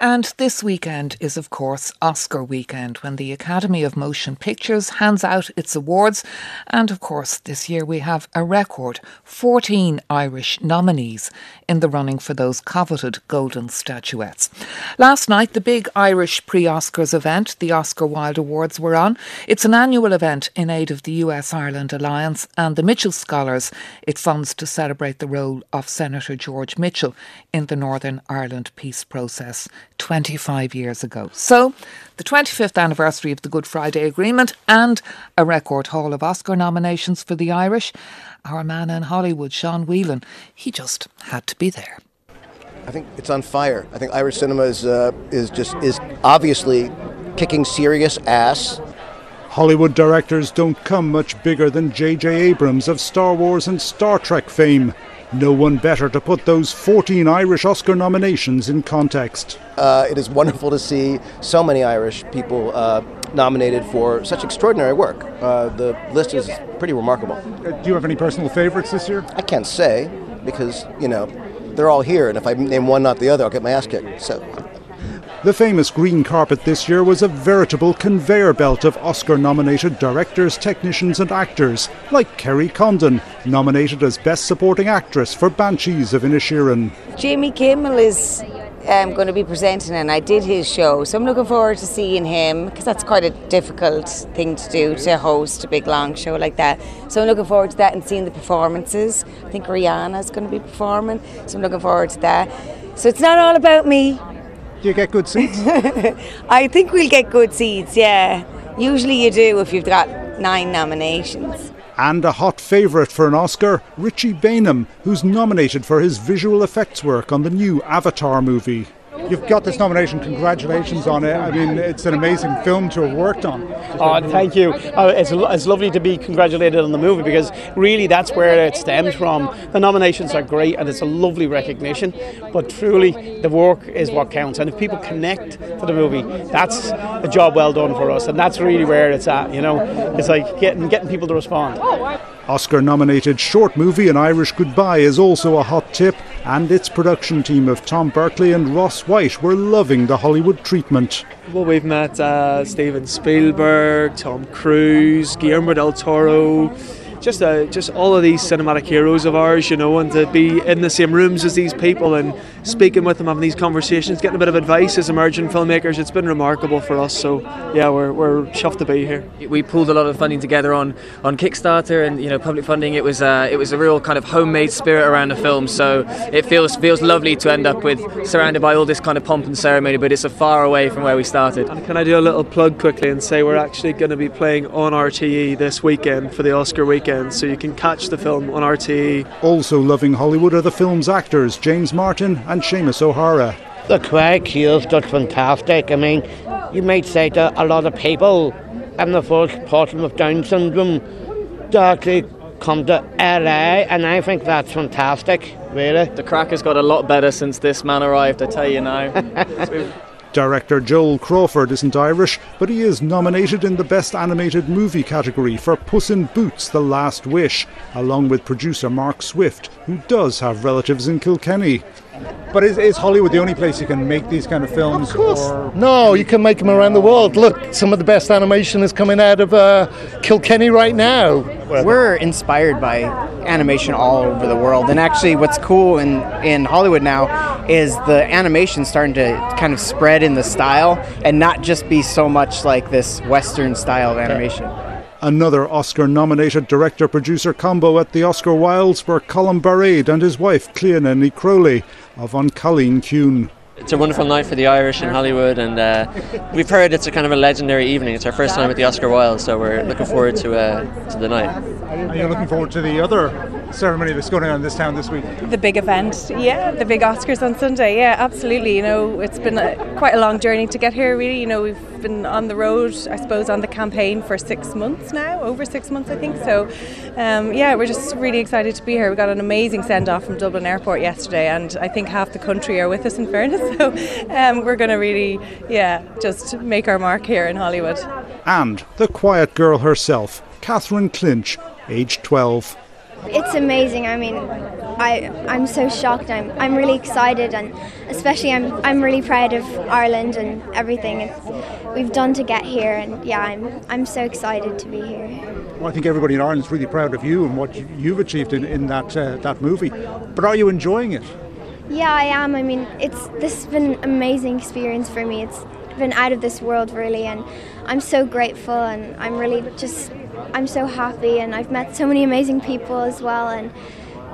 And this weekend is, of course, Oscar weekend when the Academy of Motion Pictures hands out its awards. And of course, this year we have a record 14 Irish nominees in the running for those coveted golden statuettes. Last night, the big Irish pre Oscars event, the Oscar Wilde Awards, were on. It's an annual event in aid of the US Ireland Alliance and the Mitchell Scholars. It funds to celebrate the role of Senator George Mitchell in the Northern Ireland peace process. 25 years ago. So, the 25th anniversary of the Good Friday Agreement and a record haul of Oscar nominations for the Irish. Our man in Hollywood, Sean Whelan, he just had to be there. I think it's on fire. I think Irish cinema is, uh, is just is obviously kicking serious ass. Hollywood directors don't come much bigger than J.J. Abrams of Star Wars and Star Trek fame. No one better to put those 14 Irish Oscar nominations in context. Uh, it is wonderful to see so many Irish people uh, nominated for such extraordinary work. Uh, the list is pretty remarkable. Uh, do you have any personal favorites this year? I can't say because, you know, they're all here, and if I name one, not the other, I'll get my ass kicked. So the famous green carpet this year was a veritable conveyor belt of Oscar nominated directors, technicians, and actors, like Kerry Condon, nominated as Best Supporting Actress for Banshees of Inisherin. Jimmy Kimmel is um, going to be presenting, and I did his show, so I'm looking forward to seeing him because that's quite a difficult thing to do to host a big long show like that. So I'm looking forward to that and seeing the performances. I think Rihanna's going to be performing, so I'm looking forward to that. So it's not all about me. Do you get good seats? I think we'll get good seats, yeah. Usually you do if you've got nine nominations. And a hot favourite for an Oscar, Richie Baneham, who's nominated for his visual effects work on the new Avatar movie. You've got this nomination. Congratulations on it. I mean, it's an amazing film to have worked on. Oh, thank you. Uh, it's, it's lovely to be congratulated on the movie because really that's where it stems from. The nominations are great and it's a lovely recognition, but truly the work is what counts. And if people connect to the movie, that's a job well done for us. And that's really where it's at. You know, it's like getting getting people to respond. Oscar nominated short movie An Irish Goodbye is also a hot tip, and its production team of Tom Berkeley and Ross White were loving the Hollywood treatment. Well, we've met uh, Steven Spielberg, Tom Cruise, Guillermo del Toro just uh, just all of these cinematic heroes of ours, you know, and to be in the same rooms as these people and speaking with them, having these conversations, getting a bit of advice as emerging filmmakers, it's been remarkable for us. So yeah, we're, we're chuffed to be here. We pulled a lot of funding together on, on Kickstarter and you know public funding. It was uh, it was a real kind of homemade spirit around the film. So it feels feels lovely to end up with surrounded by all this kind of pomp and ceremony, but it's a far away from where we started. And can I do a little plug quickly and say we're actually going to be playing on RTE this weekend for the Oscar weekend, so you can catch the film on RTE. Also loving Hollywood are the film's actors James Martin and Seamus O'Hara. The Craig Keel's just fantastic. I mean, you might say that a lot of people in the first person with Down syndrome to actually come to LA, and I think that's fantastic, really. The craic has got a lot better since this man arrived, I tell you now. Director Joel Crawford isn't Irish, but he is nominated in the Best Animated Movie category for Puss in Boots The Last Wish, along with producer Mark Swift, who does have relatives in Kilkenny. But is, is Hollywood the only place you can make these kind of films? Of course. Or? No, you can make them around the world. Look, some of the best animation is coming out of uh, Kilkenny right now. We're inspired by animation all over the world. And actually, what's cool in, in Hollywood now is the animation starting to kind of spread in the style and not just be so much like this Western style of animation. Another Oscar nominated director producer combo at the Oscar Wildes were Colm Bairéad and his wife Cleona Ní Chrualaoi of An Cailín Ciúin. It's a wonderful night for the Irish in Hollywood, and uh, we've heard it's a kind of a legendary evening. It's our first time at the Oscar Wilde, so we're looking forward to uh, to the night. Are you looking forward to the other ceremony that's going on in this town this week? The big event, yeah, the big Oscars on Sunday, yeah, absolutely. You know, it's been a, quite a long journey to get here. Really, you know, we've been on the road, I suppose, on the campaign for six months now, over six months, I think. So, um, yeah, we're just really excited to be here. We got an amazing send off from Dublin Airport yesterday, and I think half the country are with us. In fairness, so um, we're going to really, yeah, just make our mark here in Hollywood. And the quiet girl herself, Catherine Clinch, aged 12. It's amazing. I mean, I I'm so shocked. I'm I'm really excited, and especially I'm I'm really proud of Ireland and everything it's, we've done to get here. And yeah, I'm I'm so excited to be here. Well, I think everybody in Ireland is really proud of you and what you've achieved in, in that uh, that movie. But are you enjoying it? Yeah, I am. I mean, it's this has been an amazing experience for me. It's been out of this world really, and I'm so grateful, and I'm really just I'm so happy, and I've met so many amazing people as well, and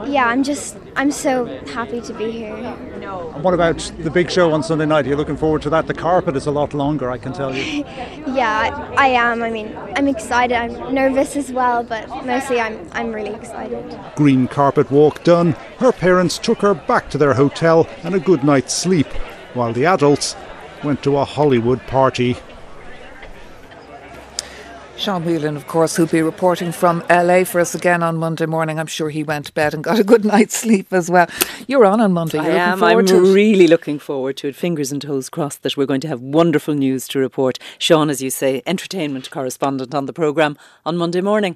yeah, I'm just I'm so happy to be here. And what about the big show on Sunday night? Are you looking forward to that? The carpet is a lot longer, I can tell you. yeah, I, I am. I mean, I'm excited. I'm nervous as well, but mostly I'm I'm really excited. Green carpet walk done. Her parents took her back to their hotel and a good night's sleep, while the adults went to a Hollywood party. Sean Whelan, of course, who'll be reporting from LA for us again on Monday morning. I'm sure he went to bed and got a good night's sleep as well. You're on on Monday. You're I am. I'm really looking forward to it. Fingers and toes crossed that we're going to have wonderful news to report. Sean, as you say, entertainment correspondent on the programme on Monday morning.